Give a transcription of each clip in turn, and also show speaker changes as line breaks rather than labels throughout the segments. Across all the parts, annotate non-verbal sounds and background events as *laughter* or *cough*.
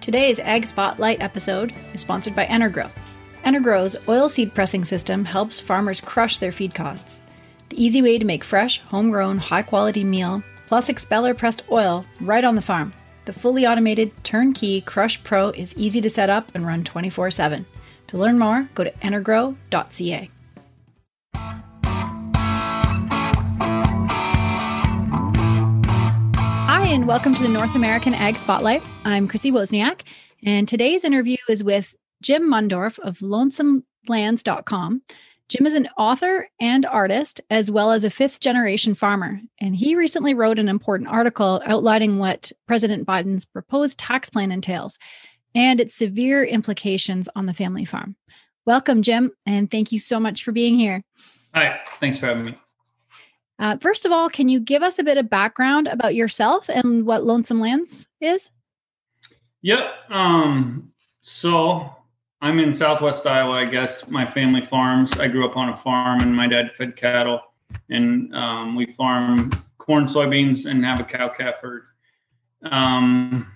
Today's Ag Spotlight episode is sponsored by Energrow. Energrow's oil seed pressing system helps farmers crush their feed costs. The easy way to make fresh, homegrown, high quality meal plus expeller pressed oil right on the farm. The fully automated turnkey Crush Pro is easy to set up and run 24 7. To learn more, go to energrow.ca. and welcome to the North American Ag Spotlight. I'm Chrissy Wozniak, and today's interview is with Jim Mundorf of lonesomelands.com. Jim is an author and artist, as well as a fifth generation farmer. And he recently wrote an important article outlining what President Biden's proposed tax plan entails and its severe implications on the family farm. Welcome, Jim, and thank you so much for being here.
Hi, thanks for having me.
Uh, first of all, can you give us a bit of background about yourself and what Lonesome Lands is?
Yep. Um, so I'm in Southwest Iowa. I guess my family farms. I grew up on a farm, and my dad fed cattle, and um, we farm corn, soybeans, and have a cow calf herd. Um,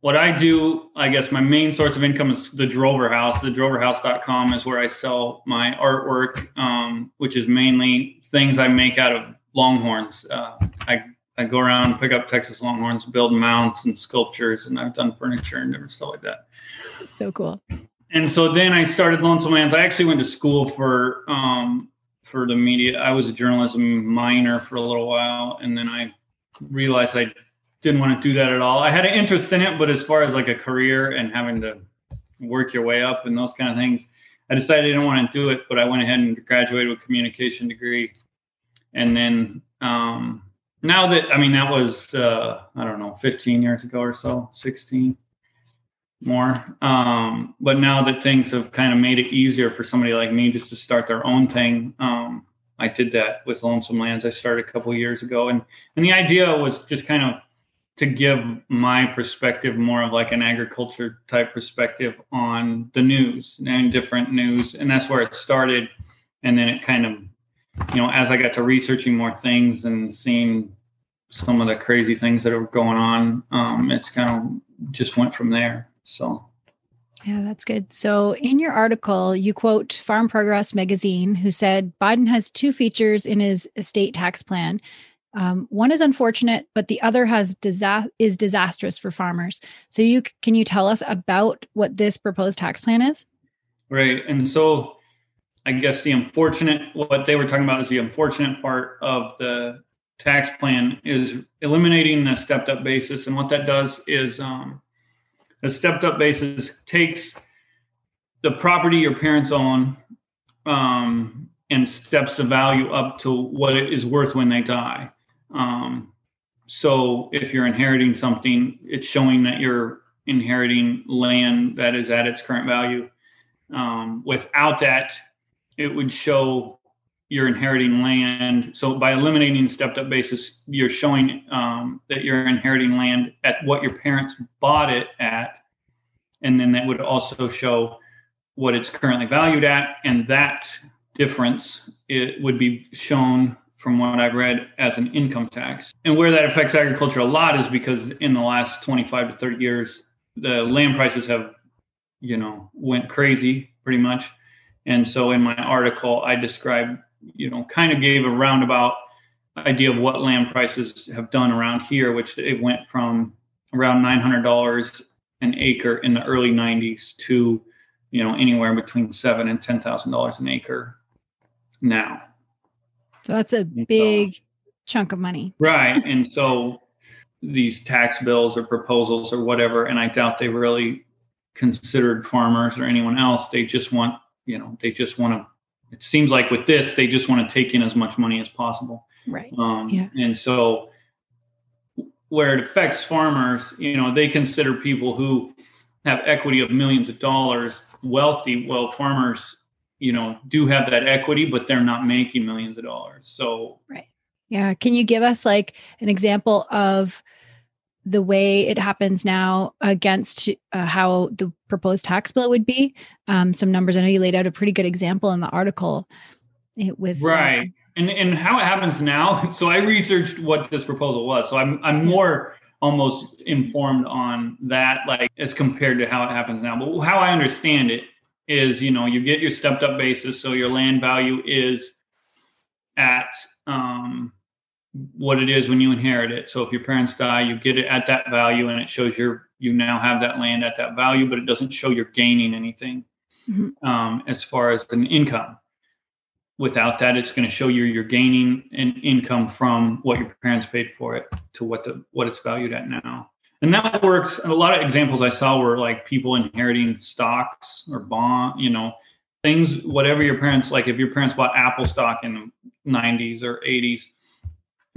what I do, I guess my main source of income is the Drover House. The droverhouse.com is where I sell my artwork, um, which is mainly things I make out of longhorns. Uh, I, I go around, pick up Texas longhorns, build mounts and sculptures, and I've done furniture and different stuff like that.
So cool
and so then I started Lonesome Lands. I actually went to school for um, for the media. I was a journalism minor for a little while, and then I realized I didn't want to do that at all. I had an interest in it, but as far as like a career and having to work your way up and those kind of things, I decided I didn't want to do it. But I went ahead and graduated with a communication degree, and then um, now that I mean that was uh, I don't know 15 years ago or so, 16 more. Um, but now that things have kind of made it easier for somebody like me just to start their own thing, um, I did that with Lonesome Lands. I started a couple years ago, and and the idea was just kind of to give my perspective more of like an agriculture type perspective on the news and different news, and that's where it started. And then it kind of, you know, as I got to researching more things and seeing some of the crazy things that are going on, um, it's kind of just went from there. So,
yeah, that's good. So, in your article, you quote Farm Progress magazine, who said Biden has two features in his estate tax plan. Um, one is unfortunate, but the other has disa- is disastrous for farmers. So, you can you tell us about what this proposed tax plan is?
Right, and so I guess the unfortunate what they were talking about is the unfortunate part of the tax plan is eliminating the stepped up basis, and what that does is um, a stepped up basis takes the property your parents own um, and steps the value up to what it is worth when they die. Um, so if you're inheriting something, it's showing that you're inheriting land that is at its current value. Um, without that, it would show you're inheriting land. So by eliminating stepped up basis, you're showing um, that you're inheriting land at what your parents bought it at. And then that would also show what it's currently valued at. And that difference it would be shown from what I've read as an income tax. And where that affects agriculture a lot is because in the last 25 to 30 years, the land prices have, you know, went crazy pretty much. And so in my article, I described you know, kind of gave a roundabout idea of what land prices have done around here, which it went from around $900 an acre in the early 90s to, you know, anywhere between seven and $10,000 an acre now.
So that's a big so, chunk of money.
Right. *laughs* and so these tax bills or proposals or whatever, and I doubt they really considered farmers or anyone else. They just want, you know, they just want to it seems like with this they just want to take in as much money as possible.
Right.
Um, yeah. and so where it affects farmers you know they consider people who have equity of millions of dollars wealthy well farmers you know do have that equity but they're not making millions of dollars. So
right. Yeah. Can you give us like an example of the way it happens now against uh, how the proposed tax bill would be. Um, some numbers. I know you laid out a pretty good example in the article.
Eh, with right, uh, and and how it happens now. *laughs* So I researched what this proposal was. So I'm I'm more almost informed on that, like as compared to how it happens now. But how I understand it is, you know, you get your stepped up basis, so your land value is at um, what it is when you inherit it. So if your parents die, you get it at that value, and it shows your you now have that land at that value, but it doesn't show you're gaining anything mm-hmm. um, as far as an income. Without that, it's going to show you you're gaining an income from what your parents paid for it to what the what it's valued at now. And that works. And a lot of examples I saw were like people inheriting stocks or bond, you know, things, whatever your parents like. If your parents bought Apple stock in the 90s or 80s,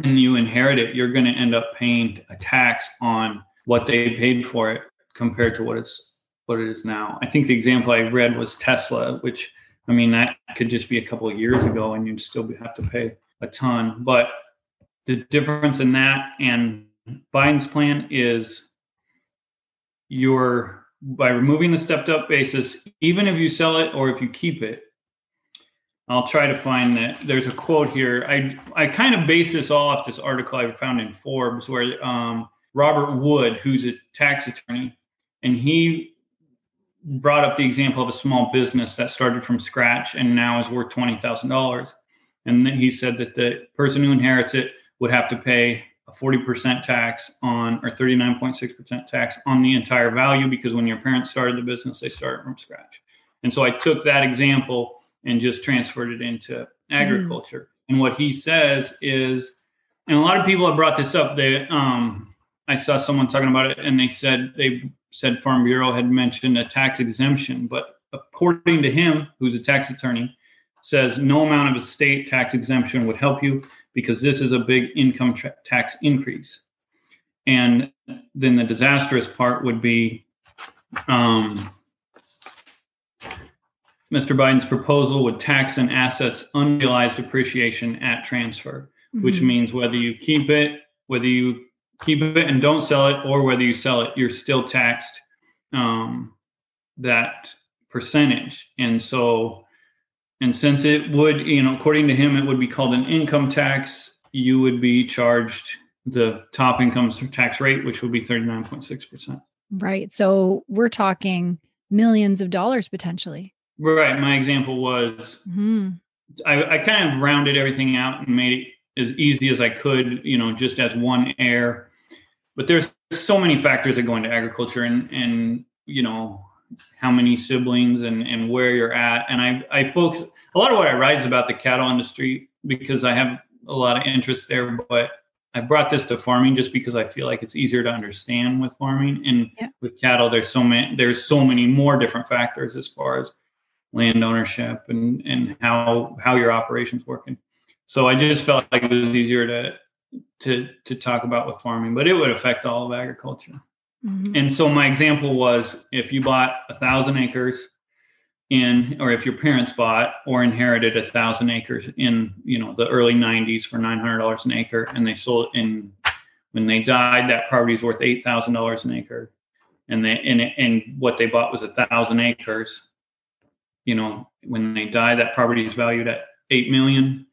and you inherit it, you're going to end up paying a tax on what they paid for it compared to what it's what it is now. I think the example I read was Tesla, which I mean that could just be a couple of years ago, and you'd still have to pay a ton. But the difference in that and Biden's plan is you're by removing the stepped up basis, even if you sell it or if you keep it, I'll try to find that. There's a quote here. I I kind of base this all off this article I found in Forbes where um, Robert Wood, who's a tax attorney, and he brought up the example of a small business that started from scratch and now is worth twenty thousand dollars. And then he said that the person who inherits it would have to pay a 40% tax on or 39.6% tax on the entire value because when your parents started the business, they started from scratch. And so I took that example and just transferred it into agriculture. Mm. And what he says is, and a lot of people have brought this up. They, um, I saw someone talking about it, and they said they said Farm Bureau had mentioned a tax exemption, but according to him, who's a tax attorney, says no amount of estate tax exemption would help you because this is a big income tra- tax increase. And then the disastrous part would be um, Mr. Biden's proposal would tax an asset's unrealized appreciation at transfer, mm-hmm. which means whether you keep it, whether you keep it and don't sell it, or whether you sell it, you're still taxed um, that percentage. And so, and since it would, you know, according to him, it would be called an income tax, you would be charged the top income tax rate, which would be 39.6%.
Right. So we're talking millions of dollars potentially.
Right. My example was mm-hmm. I, I kind of rounded everything out and made it as easy as I could, you know, just as one heir. But there's so many factors that go into agriculture and, and you know, how many siblings and, and where you're at. And I, I focus a lot of what I write is about the cattle industry because I have a lot of interest there. But I brought this to farming just because I feel like it's easier to understand with farming. And yeah. with cattle, there's so many there's so many more different factors as far as land ownership and and how how your operations working. So I just felt like it was easier to to to talk about with farming, but it would affect all of agriculture. Mm-hmm. And so my example was if you bought a thousand acres in, or if your parents bought or inherited a thousand acres in, you know, the early '90s for nine hundred dollars an acre, and they sold it in when they died, that property is worth eight thousand dollars an acre, and they and and what they bought was a thousand acres you know, when they die, that property is valued at eight million.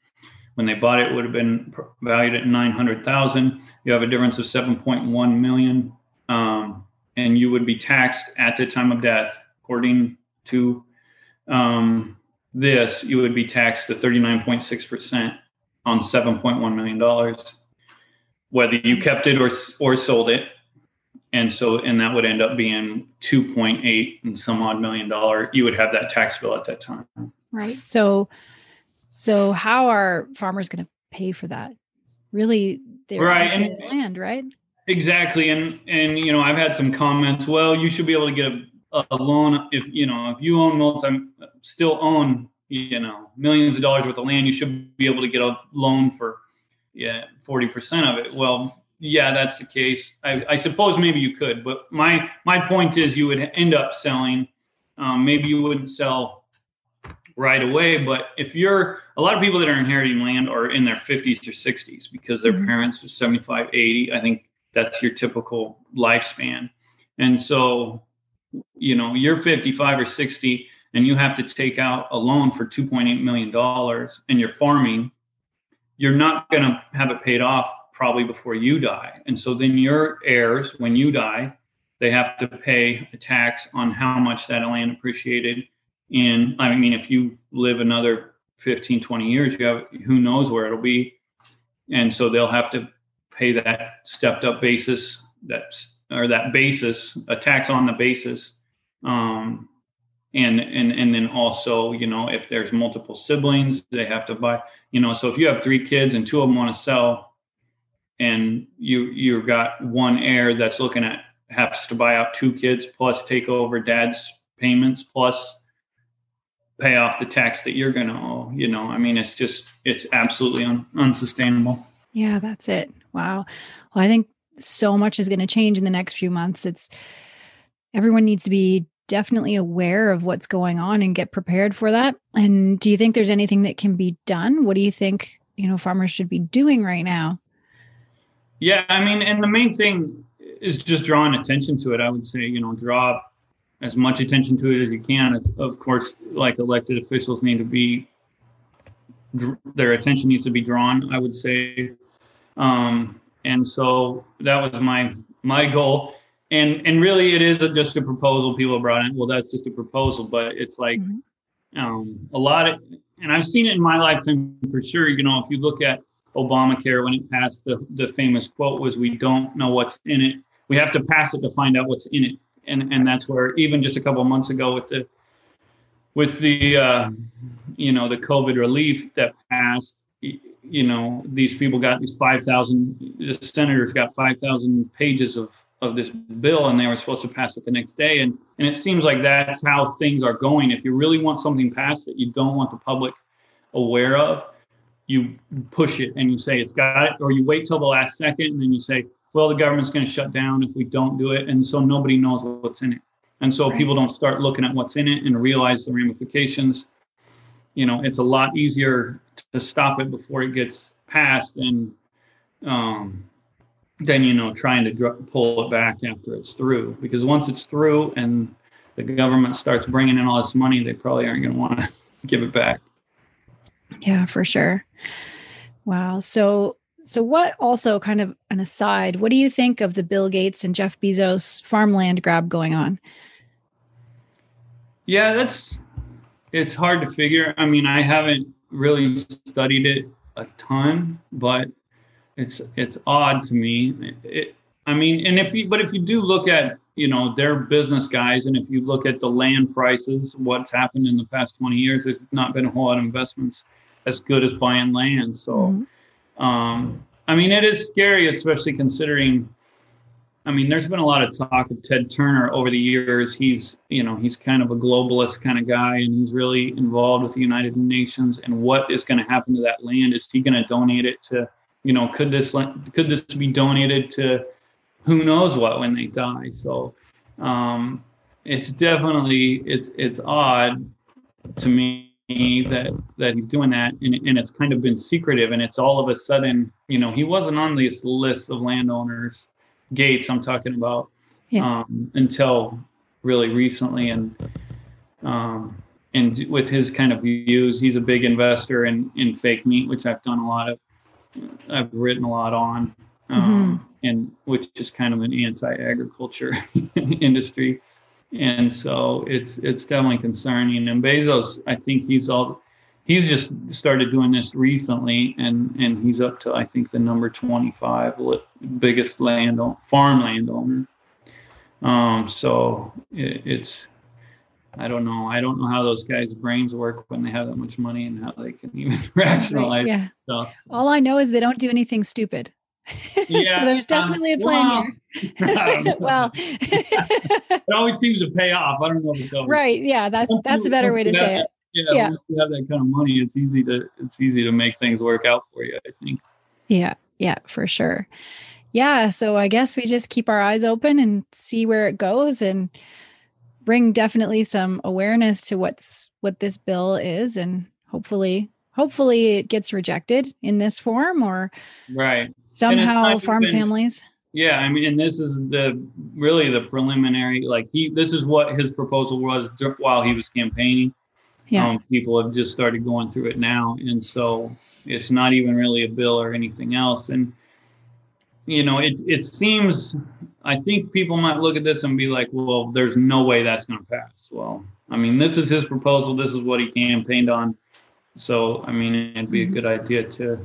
When they bought it, it would have been valued at nine hundred thousand. You have a difference of seven point one million, um, and you would be taxed at the time of death, according to um, this. You would be taxed to thirty nine point six percent on seven point one million dollars, whether you kept it or or sold it and so and that would end up being 2.8 and some odd million dollar you would have that tax bill at that time.
Right. So so how are farmers going to pay for that? Really they right and land right?
Exactly and and you know i've had some comments well you should be able to get a, a loan if you know if you own multi still own you know millions of dollars worth of land you should be able to get a loan for yeah 40% of it. Well yeah, that's the case. I, I, suppose maybe you could, but my my point is you would end up selling. Um, maybe you wouldn't sell right away, but if you're a lot of people that are inheriting land are in their 50s or 60s because their mm-hmm. parents are 75, 80. I think that's your typical lifespan. And so, you know, you're 55 or 60 and you have to take out a loan for 2.8 million dollars and you're farming, you're not going to have it paid off probably before you die. And so then your heirs, when you die, they have to pay a tax on how much that land appreciated. In, I mean, if you live another 15, 20 years, you have who knows where it'll be. And so they'll have to pay that stepped up basis, that or that basis, a tax on the basis. Um, and and and then also, you know, if there's multiple siblings, they have to buy, you know, so if you have three kids and two of them want to sell, and you you've got one heir that's looking at has to buy out two kids plus take over dad's payments plus pay off the tax that you're going to owe you know? I mean it's just it's absolutely un- unsustainable.
Yeah that's it. Wow. Well i think so much is going to change in the next few months. It's everyone needs to be definitely aware of what's going on and get prepared for that. And do you think there's anything that can be done? What do you think you know farmers should be doing right now
yeah i mean and the main thing is just drawing attention to it. I would say, you know, draw as much attention to it as you can. Of course, like elected officials need to be, their attention needs to be drawn. I would say, um, and so that was my my goal. And and really, it is a, just a proposal. People brought in. Well, that's just a proposal, but it's like mm-hmm. um, a lot of, and I've seen it in my lifetime for sure. You know, if you look at Obamacare when it passed, the the famous quote was, "We don't know what's in it. We have to pass it to find out what's in it. And and that's where even just a couple months ago with the with the uh, you know the covid relief that passed you know these people got these 5000 the senators got 5000 pages of of this bill and they were supposed to pass it the next day. And and it seems like that's how things are going. If you really want something passed that you don't want the public aware of you push it and you say it's got it or you wait till the last second and then you say well, the government's going to shut down if we don't do it. And so nobody knows what's in it. And so right. people don't start looking at what's in it and realize the ramifications. You know, it's a lot easier to stop it before it gets passed and um, than, you know, trying to dr- pull it back after it's through. Because once it's through and the government starts bringing in all this money, they probably aren't going to want to give it back.
Yeah, for sure. Wow. So so, what also kind of an aside, what do you think of the Bill Gates and Jeff Bezos farmland grab going on?
Yeah, that's it's hard to figure. I mean, I haven't really studied it a ton, but it's it's odd to me. It, I mean, and if you but if you do look at you know they're business guys, and if you look at the land prices, what's happened in the past twenty years, there's not been a whole lot of investments as good as buying land. So. Mm-hmm um, I mean, it is scary, especially considering. I mean, there's been a lot of talk of Ted Turner over the years. He's, you know, he's kind of a globalist kind of guy, and he's really involved with the United Nations. And what is going to happen to that land? Is he going to donate it to, you know, could this could this be donated to, who knows what when they die? So, um, it's definitely it's it's odd to me that that he's doing that and, and it's kind of been secretive and it's all of a sudden you know he wasn't on this list of landowners gates i'm talking about yeah. um, until really recently and um, and with his kind of views he's a big investor in in fake meat which i've done a lot of i've written a lot on um, mm-hmm. and which is kind of an anti-agriculture *laughs* industry and so it's it's definitely concerning. And Bezos, I think he's all he's just started doing this recently, and and he's up to I think the number twenty five biggest land farm landowner. Um, so it, it's I don't know. I don't know how those guys' brains work when they have that much money and how they can even *laughs* rationalize
yeah. stuff. So. All I know is they don't do anything stupid. Yeah, *laughs* so there's um, definitely um, a plan *laughs* well, here. *laughs* well,
it always seems to pay off. I don't know if it does.
Right. Yeah. That's that's a better way to say it.
Yeah, yeah. You have that kind of money, it's easy to it's easy to make things work out for you. I think.
Yeah. Yeah. For sure. Yeah. So I guess we just keep our eyes open and see where it goes and bring definitely some awareness to what's what this bill is and hopefully hopefully it gets rejected in this form or
right
somehow farm even, families
yeah i mean and this is the really the preliminary like he this is what his proposal was while he was campaigning yeah. Um, people have just started going through it now and so it's not even really a bill or anything else and you know, it it seems. I think people might look at this and be like, "Well, there's no way that's going to pass." Well, I mean, this is his proposal. This is what he campaigned on. So, I mean, it'd be a good idea to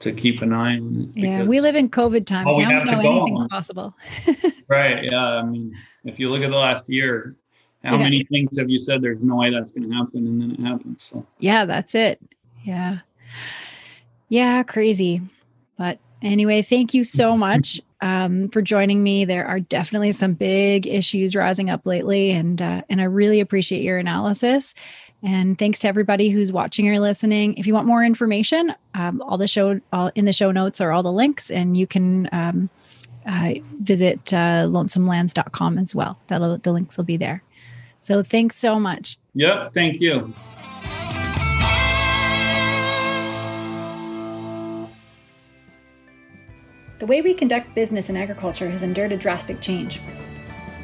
to keep an eye on.
Yeah, we live in COVID times now. We know anything's possible. *laughs*
right. Yeah. I mean, if you look at the last year, how yeah. many things have you said there's no way that's going to happen, and then it happens? So.
Yeah, that's it. Yeah. Yeah, crazy. But anyway, thank you so *laughs* much um, for joining me. There are definitely some big issues rising up lately, and uh, and I really appreciate your analysis. And thanks to everybody who's watching or listening. If you want more information, um, all the show all in the show notes are all the links, and you can um, uh, visit uh, lonesomelands.com as well. That'll, the links will be there. So thanks so much.
Yep. Thank you.
The way we conduct business in agriculture has endured a drastic change.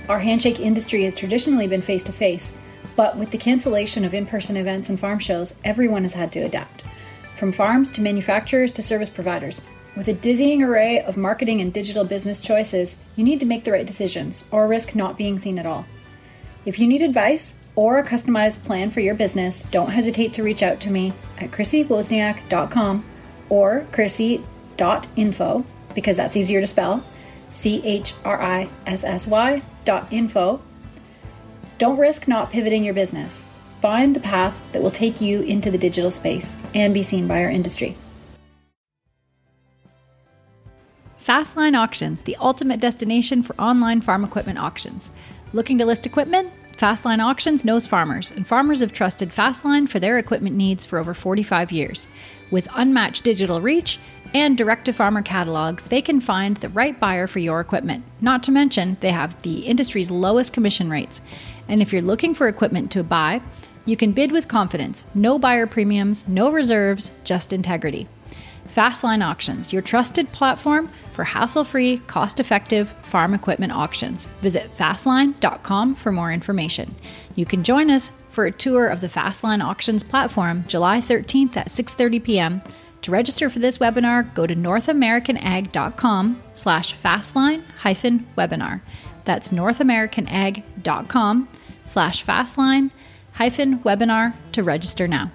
Our handshake industry has traditionally been face to face but with the cancellation of in person events and farm shows, everyone has had to adapt. From farms to manufacturers to service providers. With a dizzying array of marketing and digital business choices, you need to make the right decisions or risk not being seen at all. If you need advice or a customized plan for your business, don't hesitate to reach out to me at chrissywozniak.com or chrissy.info because that's easier to spell. C H R I S S Y dot info don't risk not pivoting your business. Find the path that will take you into the digital space and be seen by our industry. Fastline Auctions, the ultimate destination for online farm equipment auctions. Looking to list equipment? Fastline Auctions knows farmers, and farmers have trusted Fastline for their equipment needs for over 45 years. With unmatched digital reach and direct to farmer catalogs, they can find the right buyer for your equipment. Not to mention, they have the industry's lowest commission rates. And if you're looking for equipment to buy, you can bid with confidence. No buyer premiums, no reserves, just integrity. Fastline Auctions, your trusted platform for hassle free, cost effective farm equipment auctions. Visit fastline.com for more information. You can join us for a tour of the Fastline Auctions platform July 13th at 6:30 p.m. To register for this webinar, go to northamericanag.com slash fastline hyphen webinar. That's northamericanag.com slash fastline hyphen webinar to register now.